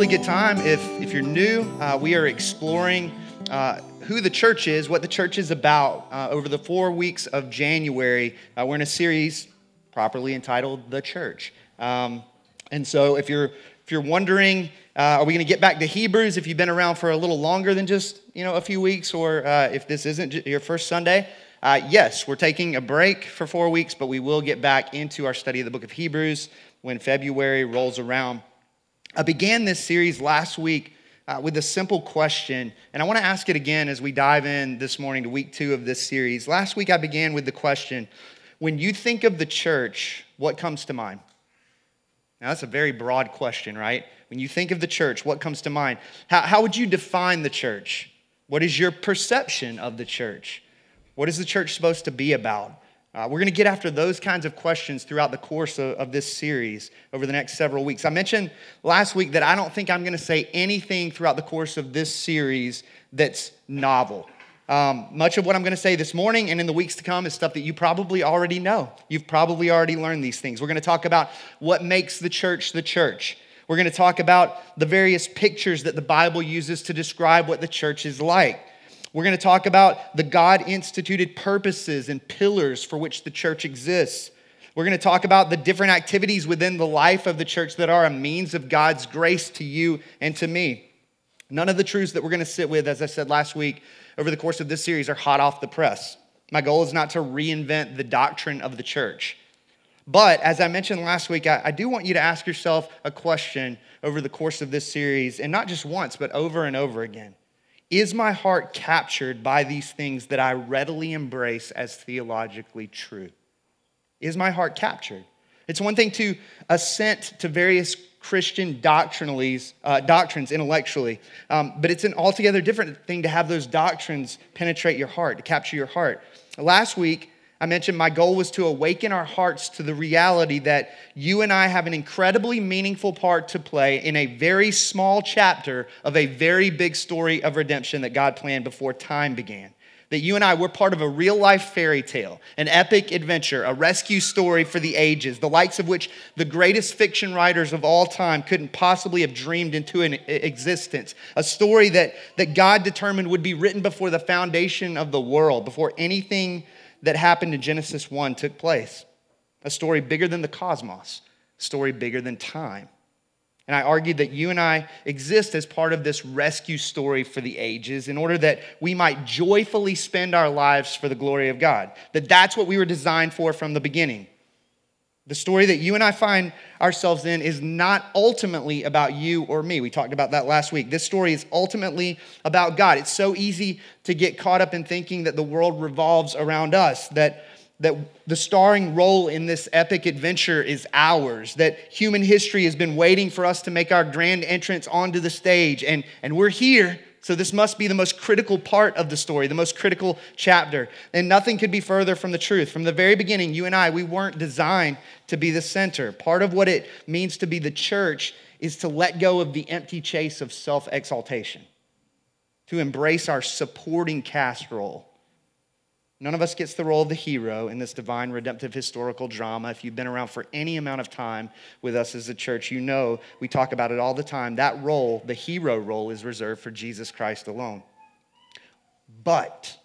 really good time. If, if you're new, uh, we are exploring uh, who the church is, what the church is about. Uh, over the four weeks of January, uh, we're in a series properly entitled The Church. Um, and so if you're, if you're wondering, uh, are we going to get back to Hebrews if you've been around for a little longer than just you know, a few weeks, or uh, if this isn't your first Sunday? yes, we're taking a break for four weeks, but we will get back into our study of the book of Hebrews when February rolls around. I began this series last week uh, with a simple question, and I want to ask it again as we dive in this morning to week two of this series. Last week I began with the question when you think of the church, what comes to mind? Now, that's a very broad question, right? When you think of the church, what comes to mind? How, how would you define the church? What is your perception of the church? What is the church supposed to be about? Uh, we're going to get after those kinds of questions throughout the course of, of, this series over the next several weeks. I mentioned last week that I don't think I'm going to say anything throughout the course of this series that's novel. Um, much of what I'm going to say this morning and in the weeks to come is stuff that you probably already know. You've probably already learned these things. We're going to talk about what makes the church the church. We're going to talk about the various pictures that the Bible uses to describe what the church is like. We're going to talk about the God instituted purposes and pillars for which the church exists. We're going to talk about the different activities within the life of the church that are a means of God's grace to you and to me. None of the truths that we're going to sit with, as I said last week, over the course of this series are hot off the press. My goal is not to reinvent the doctrine of the church. But as I mentioned last week, I, I, do want you to ask yourself a question over the course of this series, and not just once, but over and over again. Is my heart captured by these things that I readily embrace as theologically true? Is my heart captured? It's one thing to assent to various Christian uh, doctrines intellectually, um, but it's an altogether different thing to have those doctrines penetrate your heart, to capture your heart. Last week, I mentioned my goal was to awaken our hearts to the reality that you and I have an incredibly meaningful part to play in a very small chapter of a very big story of redemption that God planned before time began. That you and I, we're part of a real life fairy tale, an epic adventure, a rescue story for the ages, the likes of which the greatest fiction writers of all time couldn't possibly have dreamed into an existence. A story that, that God determined would be written before the foundation of the world, before anything that happened in Genesis 1 took place. A story bigger than the cosmos, a story bigger than time. And I argued that you and I exist as part of this rescue story for the ages in order that we might joyfully spend our lives for the glory of God. That that's what we were designed for from the beginning. The story that you and I find ourselves in is not ultimately about you or me. We talked about that last week. This story is ultimately about God. It's so easy to get caught up in thinking that the world revolves around us, that, that the starring role in this epic adventure is ours, that human history has been waiting for us to make our grand entrance onto the stage, and, and we're here so, this must be the most critical part of the story, the most critical chapter. And nothing could be further from the truth. From the very beginning, you and I, we weren't designed to be the center. Part of what it means to be the church is to let go of the empty chase of self exaltation, to embrace our supporting cast role None of us gets the role of the hero in this divine redemptive historical drama. If you've been around for any amount of time with us as a church, you know we talk about it all the time. That role, the hero role, is reserved for Jesus Christ alone. But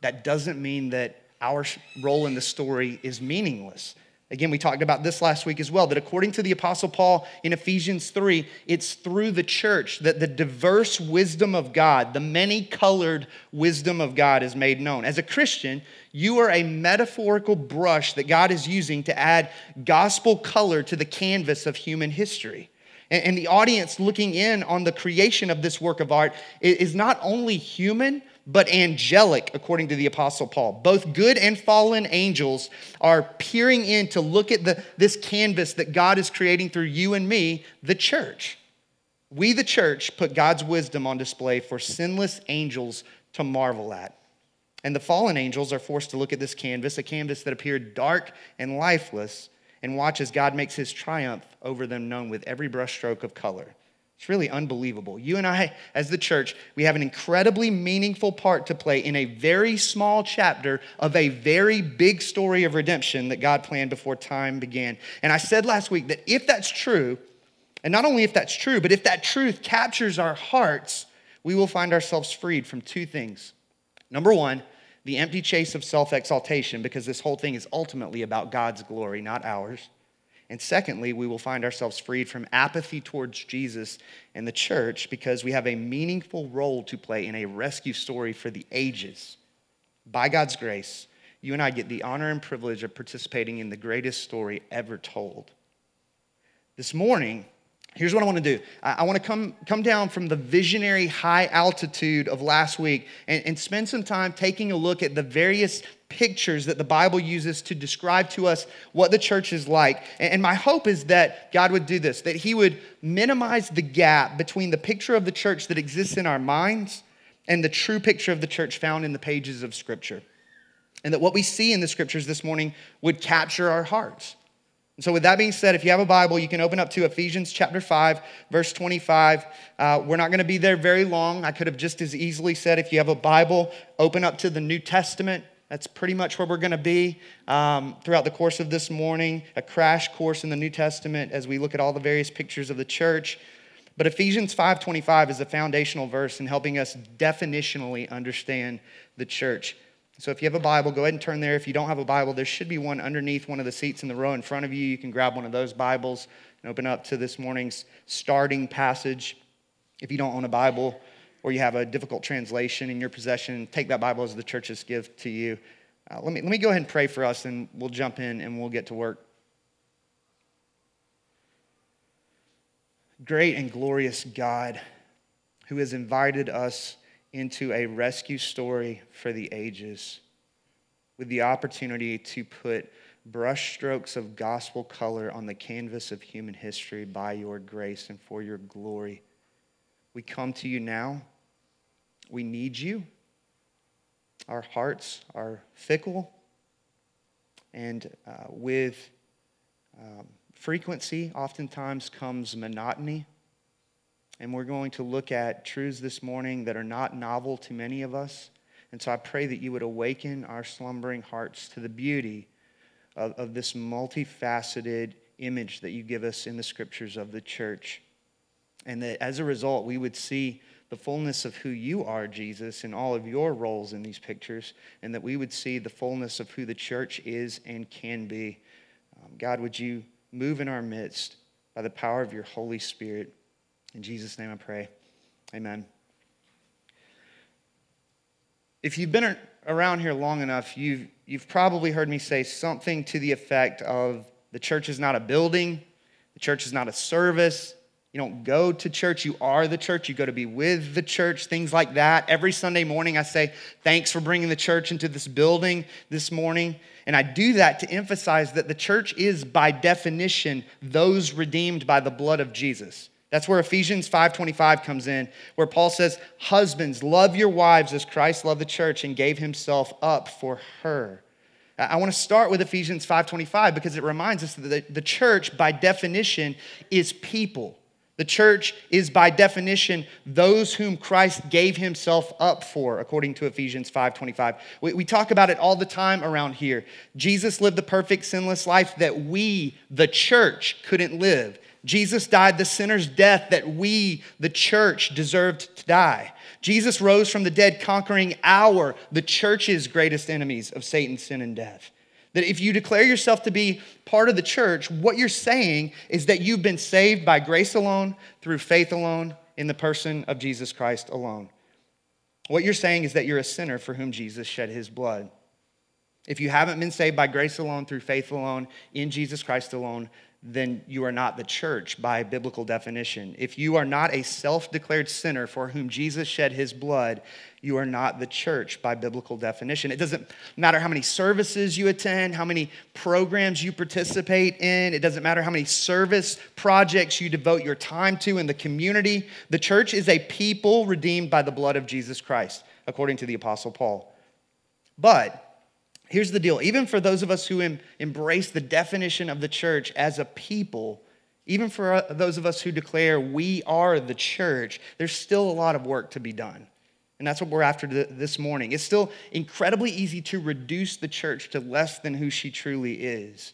that doesn't mean that our role in the story is meaningless. Again, we talked about this last week as well that according to the Apostle Paul in Ephesians 3, it's through the church that the diverse wisdom of God, the many colored wisdom of God, is made known. As a Christian, you are a metaphorical brush that God is using to add gospel color to the canvas of human history. And the audience looking in on the creation of this work of art is not only human, but angelic, according to the Apostle Paul. Both good and fallen angels are peering in to look at the, this canvas that God is creating through you and me, the church. We, the church, put God's wisdom on display for sinless angels to marvel at. And the fallen angels are forced to look at this canvas, a canvas that appeared dark and lifeless, and watch as God makes his triumph over them known with every brushstroke of color. It's really unbelievable. You and I, as the church, we have an incredibly meaningful part to play in a very small chapter of a very big story of redemption that God planned before time began. And I said last week that if that's true, And not only if that's true, but if that truth captures our hearts, we will find ourselves freed from two things. Number one, the empty chase of self exaltation, because this whole thing is ultimately about God's glory, not ours. And secondly, we will find ourselves freed from apathy towards Jesus and the church because we have a meaningful role to play in a rescue story for the ages. By God's grace, you and I get the honor and privilege of participating in the greatest story ever told. This morning, Here's what I want to do. I, want to come, come down from the visionary high altitude of last week and, and spend some time taking a look at the various pictures that the Bible uses to describe to us what the church is like. And my hope is that God would do this, that He would minimize the gap between the picture of the church that exists in our minds and the true picture of the church found in the pages of Scripture. And that what we see in the Scriptures this morning would capture our hearts. And so, with that being said, if you have a Bible, you can open up to Ephesians chapter 5, verse 25. Uh, we're not going to be there very long. I could have just as easily said, if you have a Bible, open up to the New Testament. That's pretty much where we're going to be um, throughout the course of this morning, a crash course in the New Testament as we look at all the various pictures of the church. But Ephesians 5:25 is a foundational verse in helping us definitionally understand the church. So if you have a Bible, go ahead and turn there. If you don't have a Bible, there should be one underneath one of the seats in the row in front of you. You can grab one of those Bibles and open up to this morning's starting passage. If you don't own a Bible or you have a difficult translation in your possession, take that Bible as the church's gift to you. Uh, let, me, let me go ahead and pray for us, and we'll jump in and we'll get to work. Great and glorious God who has invited us into a rescue story for the ages with the opportunity to put brushstrokes of gospel color on the canvas of human history by your grace and for your glory. We come to you now. We need you. Our hearts are fickle, and uh, with um, frequency, oftentimes comes monotony. And we're going to look at truths this morning that are not novel to many of us. And so I pray that you would awaken our slumbering hearts to the beauty of, of this multifaceted image that you give us in the scriptures of the church. And that as a result, we would see the fullness of who you are, Jesus, in all of your roles in these pictures, and that we would see the fullness of who the church is and can be. Um, God, would you move in our midst by the power of your Holy Spirit? In Jesus' name I pray. Amen. If you've been around here long enough, you've, you've probably heard me say something to the effect of the church is not a building, the church is not a service. You don't go to church, you are the church. You go to be with the church, things like that. Every Sunday morning, I say, Thanks for bringing the church into this building this morning. And I do that to emphasize that the church is, by definition, those redeemed by the blood of Jesus. That's where Ephesians 5:25 comes in, where Paul says, "Husbands, love your wives as Christ loved the church and gave himself up for her." I want to start with Ephesians 5:25 because it reminds us that the church by definition is people. The church is by definition those whom Christ gave himself up for, according to Ephesians 5:25. We, we talk about it all the time around here. Jesus lived the perfect sinless life that we, the church, couldn't live. Jesus died the sinner's death that we, the church, deserved to die. Jesus rose from the dead, conquering our, the church's greatest enemies of Satan, sin, and death. That if you declare yourself to be part of the church, what you're saying is that you've been saved by grace alone, through faith alone, in the person of Jesus Christ alone. What you're saying is that you're a sinner for whom Jesus shed his blood. If you haven't been saved by grace alone, through faith alone, in Jesus Christ alone, then you are not the church by biblical definition. If you are not a self declared sinner for whom Jesus shed his blood, you are not the church by biblical definition. It doesn't matter how many services you attend, how many programs you participate in, it doesn't matter how many service projects you devote your time to in the community. The church is a people redeemed by the blood of Jesus Christ, according to the Apostle Paul. But Here's the deal even for those of us who em- embrace the definition of the church as a people, even for uh, those of us who declare we are the church, there's still a lot of work to be done. And that's what we're after this morning. It's still incredibly easy to reduce the church to less than who she truly is.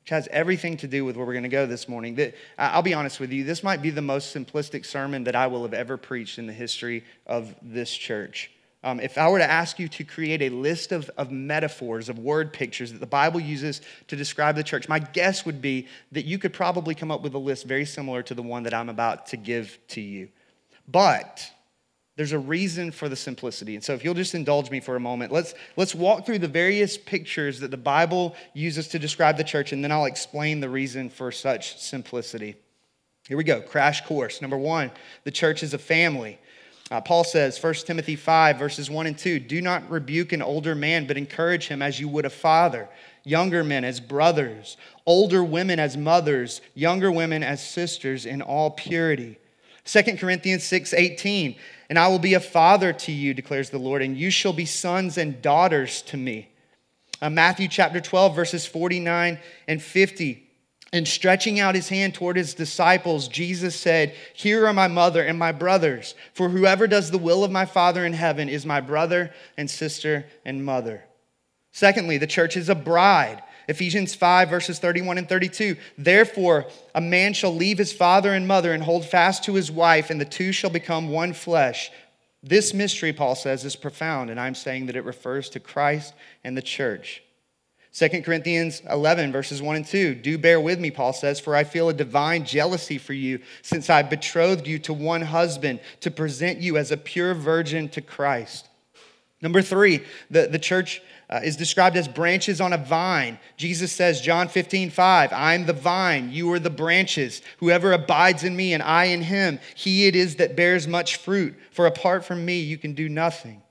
which has everything to do with where we're going to go this morning. I'll be honest with you, this might be the most simplistic sermon that I will have ever preached in the history of this church. Um, if I were to ask you to create a list of, of metaphors, of word pictures that the Bible uses to describe the church, my guess would be that you could probably come up with a list very similar to the one that I'm about to give to you. But there's a reason for the simplicity. And so if you'll just indulge me for a moment, let's, let's walk through the various pictures that the Bible uses to describe the church, and then I'll explain the reason for such simplicity. Here we go, crash course. Number one, the church is a family. Uh, Paul says, 1 Timothy 5, verses 1 and 2 Do not rebuke an older man, but encourage him as you would a father, younger men as brothers, older women as mothers, younger women as sisters in all purity. 2 Corinthians 6 18, and I will be a father to you, declares the Lord, and you shall be sons and daughters to me. Uh, Matthew chapter 12, verses 49 and 50. And stretching out his hand toward his disciples, Jesus said, Here are my mother and my brothers, for whoever does the will of my Father in heaven is my brother and sister and mother. Secondly, the church is a bride. Ephesians 5, verses 31 and 32. Therefore, a man shall leave his father and mother and hold fast to his wife, and the two shall become one flesh. This mystery, Paul says, is profound, and I'm saying that it refers to Christ and the church. 2 Corinthians 11, verses 1 and 2. Do bear with me, Paul says, for I feel a divine jealousy for you, since I betrothed you to one husband to present you as a pure virgin to Christ. Number three, the, the church uh, is described as branches on a vine. Jesus says, John 15, 5, I'm the vine, you are the branches. Whoever abides in me and I in him, he it is that bears much fruit. For apart from me, you can do nothing.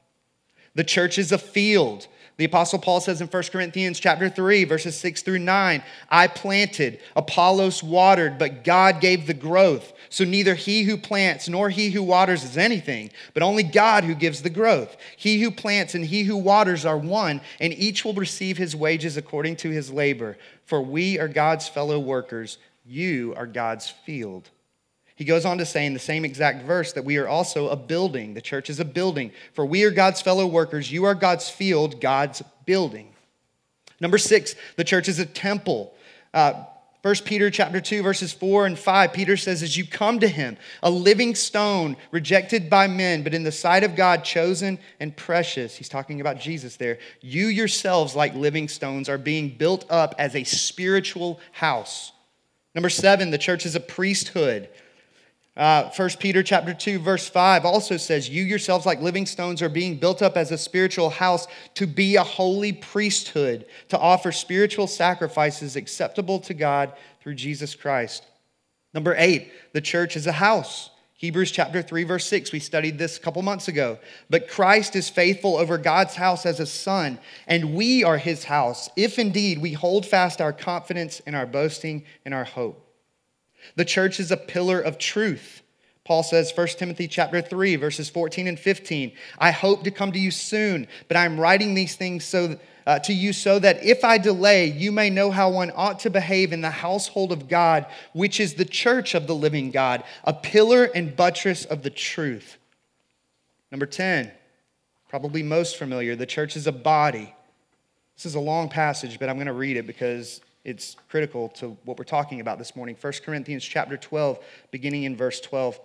The church is a field. The apostle Paul says in 1 Corinthians chapter 3 verses 6 through 9, I planted, Apollos watered, but God gave the growth. So neither he who plants nor he who waters is anything, but only God who gives the growth. He who plants and he who waters are one, and each will receive his wages according to his labor. For we are God's fellow workers, you are God's field. He goes on to say in the same exact verse that we are also a building. The church is a building. For we are God's fellow workers, you are God's field, God's building. Number six, the church is a temple. Uh, 1 Peter chapter 2 verses 4 and 5 Peter says as you come to him a living stone rejected by men but in the sight of God chosen and precious he's talking about Jesus there you yourselves like living stones are being built up as a spiritual house Number 7 the church is a priesthood uh, 1 Peter chapter 2, verse 5 also says, You yourselves, like living stones, are being built up as a spiritual house to be a holy priesthood, to offer spiritual sacrifices acceptable to God through Jesus Christ. Number eight, the church is a house. Hebrews chapter 3, verse 6, we studied this a couple months ago. But Christ is faithful over God's house as a son, and we are his house, if indeed we hold fast our confidence and our boasting and our hope. The church is a pillar of truth. Paul says 1 Timothy chapter 3 verses 14 and 15, I hope to come to you soon, but I'm writing these things so uh, to you so that if I delay, you may know how one ought to behave in the household of God, which is the church of the living God, a pillar and buttress of the truth. Number 10, probably most familiar, the church is a body. This is a long passage, but I'm going to read it because it's critical to what we're talking about this morning. 1 Corinthians chapter 12, beginning in verse 12.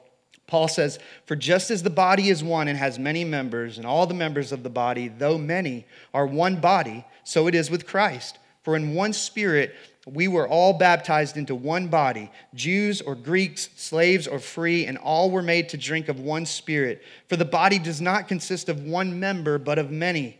Paul says, For just as the body is one and has many members, and all the members of the body, though many, are one body, so it is with Christ. For in one spirit we were all baptized into one body, Jews or Greeks, slaves or free, and all were made to drink of one spirit. For the body does not consist of one member, but of many.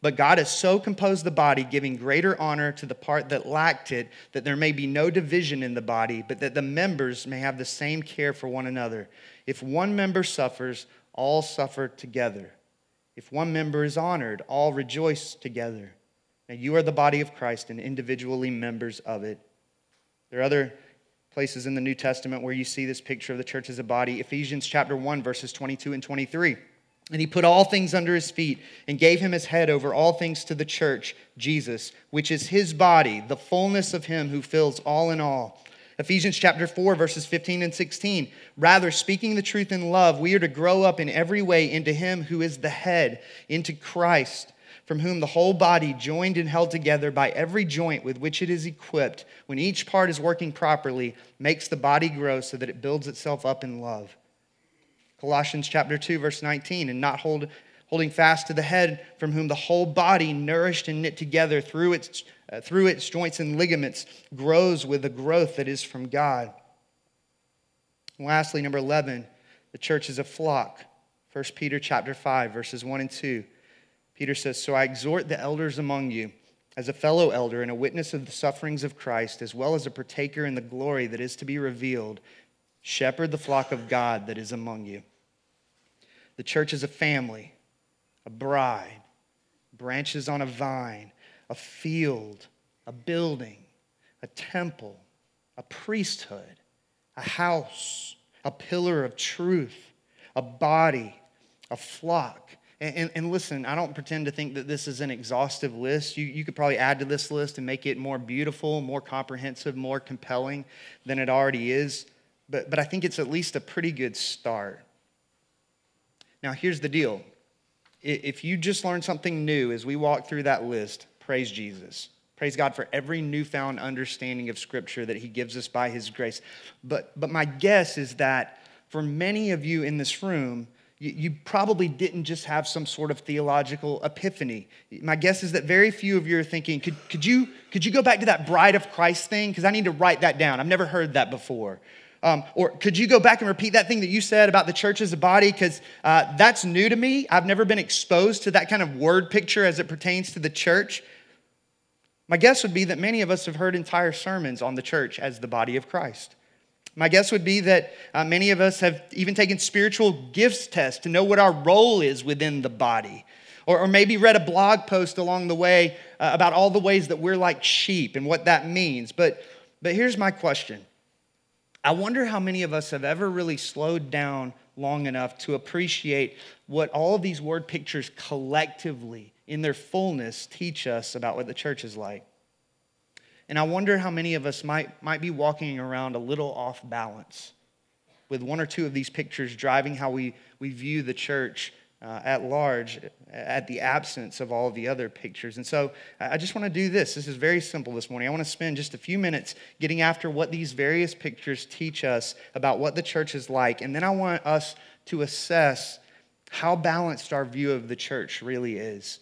But God has so composed the body, giving greater honor to the part that lacked it, that there may be no division in the body, but that the members may have the same care for one another. If one member suffers, all suffer together. If one member is honored, all rejoice together. Now you are the body of Christ and individually members of it. There are other places in the New Testament where you see this picture of the church as a body. Ephesians chapter 1, verses 22 and 23. And he put all things under his feet and gave him his head over all things to the church, Jesus, which is his body, the fullness of him who fills all in all. Ephesians chapter 4, verses 15 and 16. Rather, speaking the truth in love, we are to grow up in every way into him who is the head, into Christ from whom the whole body, joined and held together by every joint with which it is equipped, when each part is working properly, makes the body grow so that it builds itself up in love. Colossians chapter 2, verse 19, and not hold, holding fast to the head, from whom the whole body, nourished and knit together through its, uh, through its joints and ligaments, grows with the growth that is from God. And lastly, number 11, the church is a flock. 1 Peter chapter 5, verses 1 and 2. Peter says, So I exhort the elders among you, as a fellow elder and a witness of the sufferings of Christ, as well as a partaker in the glory that is to be revealed, shepherd the flock of God that is among you. The church is a family, a bride, branches on a vine, a field, a building, a temple, a priesthood, a house, a pillar of truth, a body, a flock and, and, and, listen, I don't pretend to think that this is an exhaustive list. You, you could probably add to this list and make it more beautiful, more comprehensive, more compelling than it already is. But, but I think it's at least a pretty good start. Now, here's the deal if you just learn something new as we walk through that list, praise Jesus. Praise God for every newfound understanding of Scripture that He gives us by His grace. But, but my guess is that for many of you in this room, you, you probably didn't just have some sort of theological epiphany. My guess is that very few of you are thinking, could, could, you, could you go back to that bride of Christ thing? Because I need to write that down. I've never heard that before. Um, or could you go back and repeat that thing that you said about the church as a body? Because uh, that's new to me. I've never been exposed to that kind of word picture as it pertains to the church. My guess would be that many of us have heard entire sermons on the church as the body of Christ. My guess would be that uh, many of us have even taken spiritual gifts tests to know what our role is within the body. Or, or maybe read a blog post along the way uh, about all the ways that we're like sheep and what that means. But, but here's my question I wonder how many of us have ever really slowed down long enough to appreciate what all of these word pictures collectively, in their fullness, teach us about what the church is like. And I wonder how many of us might, might be walking around a little off balance with one or two of these pictures driving how we, we view the church uh, at large at the absence of all of the other pictures. And so I just want to do this. This is very simple this morning. I want to spend just a few minutes getting after what these various pictures teach us about what the church is like. And then I want us to assess how balanced our view of the church really is.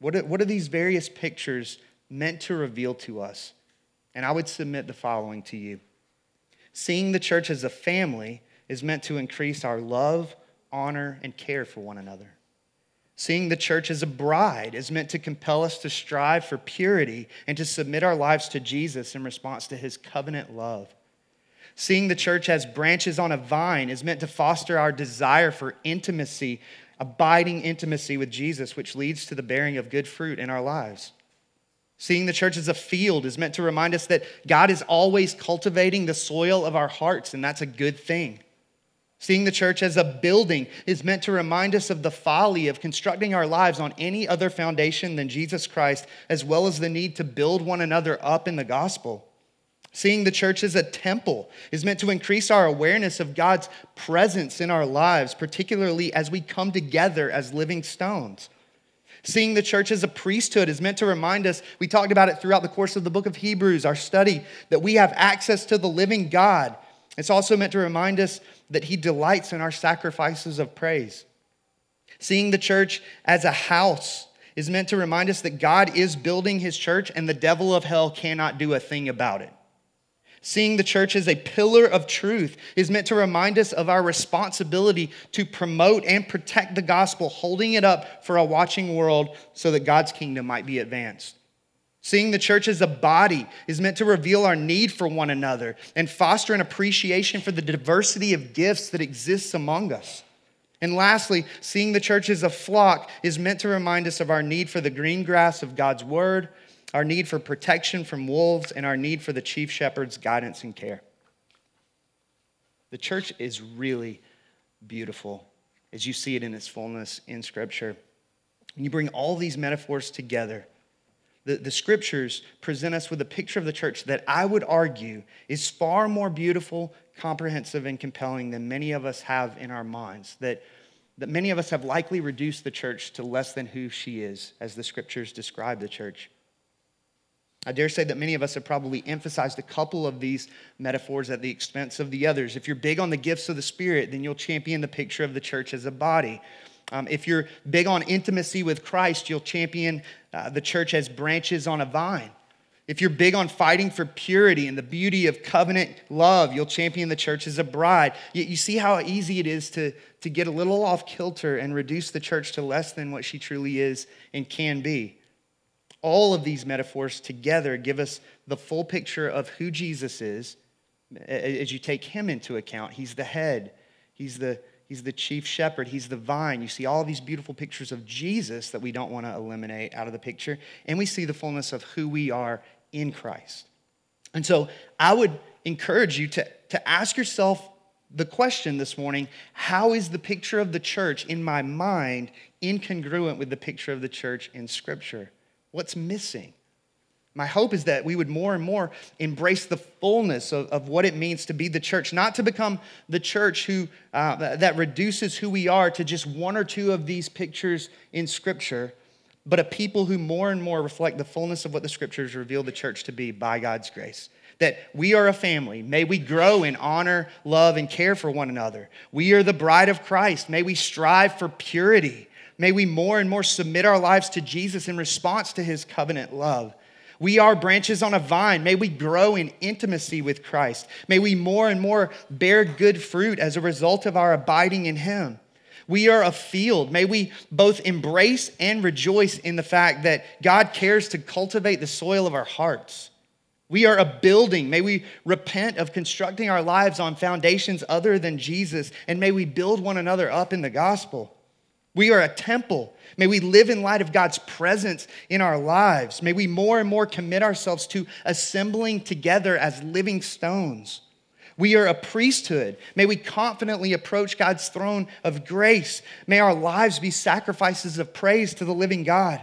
What are, what are these various pictures meant to reveal to us. And I would submit the following to you Seeing the church as a family is meant to increase our love, honor, and care for one another. Seeing the church as a bride is meant to compel us to strive for purity and to submit our lives to Jesus in response to his covenant love. Seeing the church as branches on a vine is meant to foster our desire for intimacy, abiding intimacy with Jesus, which leads to the bearing of good fruit in our lives. Seeing the church as a field is meant to remind us that God is always cultivating the soil of our hearts, and that's a good thing. Seeing the church as a building is meant to remind us of the folly of constructing our lives on any other foundation than Jesus Christ, as well as the need to build one another up in the gospel. Seeing the church as a temple is meant to increase our awareness of God's presence in our lives, particularly as we come together as living stones. Seeing the church as a priesthood is meant to remind us, we talked about it throughout the course of the book of Hebrews, our study, that we have access to the living God. It's also meant to remind us that He delights in our sacrifices of praise. Seeing the church as a house is meant to remind us that God is building His church and the devil of hell cannot do a thing about it. Seeing the church as a pillar of truth is meant to remind us of our responsibility to promote and protect the gospel, holding it up for a watching world so that God's kingdom might be advanced. Seeing the church as a body is meant to reveal our need for one another and foster an appreciation for the diversity of gifts that exists among us. And lastly, seeing the church as a flock is meant to remind us of our need for the green grass of God's word, our need for protection from wolves, and our need for the chief shepherd's guidance and care. The church is really beautiful as you see it in its fullness in Scripture. When you bring all these metaphors together, the, the scriptures present us with a picture of the church that I would argue is far more beautiful, comprehensive, and compelling than many of us have in our minds. That, that many of us have likely reduced the church to less than who she is, as the scriptures describe the church. I dare say that many of us have probably emphasized a couple of these metaphors at the expense of the others. If you're big on the gifts of the Spirit, then you'll champion the picture of the church as a body. Um, if you're big on intimacy with Christ, you'll champion uh, the church as branches on a vine. If you're big on fighting for purity and the beauty of covenant love, you'll champion the church as a bride. You, you see how easy it is to, to get a little off kilter and reduce the church to less than what she truly is and can be. All of these metaphors together give us the full picture of who Jesus is as you take him into account. He's the head, he's the He's the chief shepherd. He's the vine. You see all these beautiful pictures of Jesus that we don't want to eliminate out of the picture. And we see the fullness of who we are in Christ. And so I would encourage you to, to ask yourself the question this morning how is the picture of the church in my mind incongruent with the picture of the church in Scripture? What's missing? My hope is that we would more and more embrace the fullness of, of what it means to be the church, not to become the church who, uh, that reduces who we are to just one or two of these pictures in Scripture, but a people who more and more reflect the fullness of what the Scriptures reveal the church to be by God's grace. That we are a family. May we grow in honor, love, and care for one another. We are the bride of Christ. May we strive for purity. May we more and more submit our lives to Jesus in response to his covenant love. We are branches on a vine. May we grow in intimacy with Christ. May we more and more bear good fruit as a result of our abiding in Him. We are a field. May we both embrace and rejoice in the fact that God cares to cultivate the soil of our hearts. We are a building. May we repent of constructing our lives on foundations other than Jesus, and may we build one another up in the gospel. We are a temple. May we live in light of God's presence in our lives. May we more and more commit ourselves to assembling together as living stones. We are a priesthood. May we confidently approach God's throne of grace. May our lives be sacrifices of praise to the living God.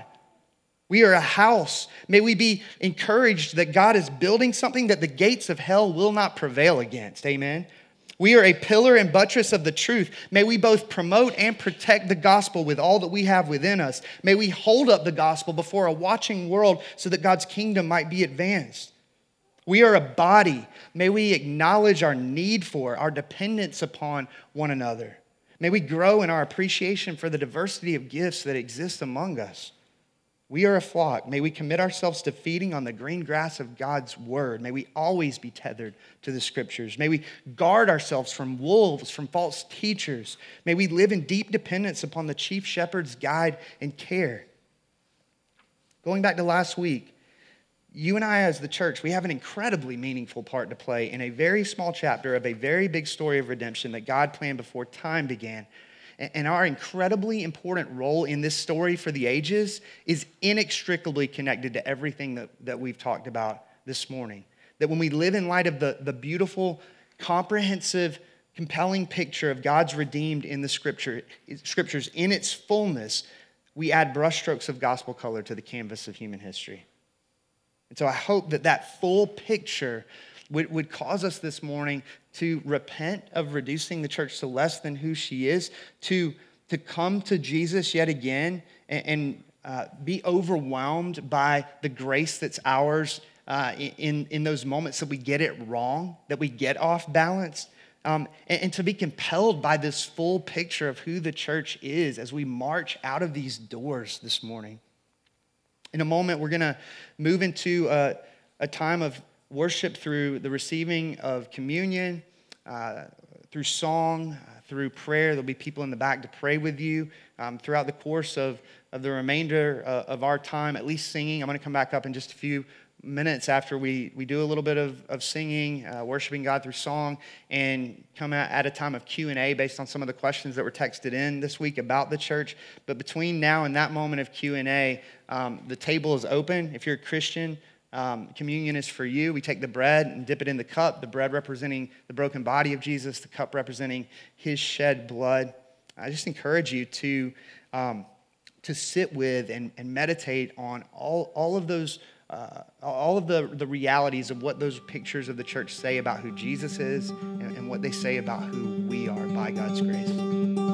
We are a house. May we be encouraged that God is building something that the gates of hell will not prevail against. Amen. We are a pillar and buttress of the truth. May we both promote and protect the gospel with all that we have within us. May we hold up the gospel before a watching world so that God's kingdom might be advanced. We are a body. May we acknowledge our need for, our dependence upon one another. May we grow in our appreciation for the diversity of gifts that exist among us. We are a flock. May we commit ourselves to feeding on the green grass of God's word. May we always be tethered to the scriptures. May we guard ourselves from wolves, from false teachers. May we live in deep dependence upon the chief shepherd's guide and care. Going back to last week, you and I, as the church, we have an incredibly meaningful part to play in a very small chapter of a very big story of redemption that God planned before time began and our incredibly important role in this story for the ages is inextricably connected to everything that, that we've talked about this morning. That when we live in light of the, the beautiful, comprehensive, compelling picture of God's redeemed in the scripture, scriptures in its fullness, we add brushstrokes of gospel color to the canvas of human history. And so I hope that that full picture would, would cause us this morning to repent of reducing the church to less than who she is, to, to come to Jesus yet again and, and uh, be overwhelmed by the grace that's ours uh, in, in those moments that we get it wrong, that we get off balance. Um, and, and, to be compelled by this full picture of who the church is as we march out of these doors this morning. In a moment, we're going to move into a, a time of worship through the receiving of communion, uh, through song, uh, through prayer. There'll be people in the back to pray with you um, throughout the course of, of the remainder uh, of our time, at least singing. I'm going to come back up in just a few minutes after we, we do a little bit of, of singing, uh, worshiping God through song, and come out at a time of Q&A based on some of the questions that were texted in this week about the church. But between now and that moment of Q&A, um, the table is open. If you're a Christian, um, communion is for you. We take the bread and dip it in the cup, the bread representing the broken body of Jesus, the cup representing his shed blood. I just encourage you to, um, to sit with and, and meditate on all, all of those uh, all of the, the realities of what those pictures of the church say about who Jesus is and, and what they say about who we are by God's grace.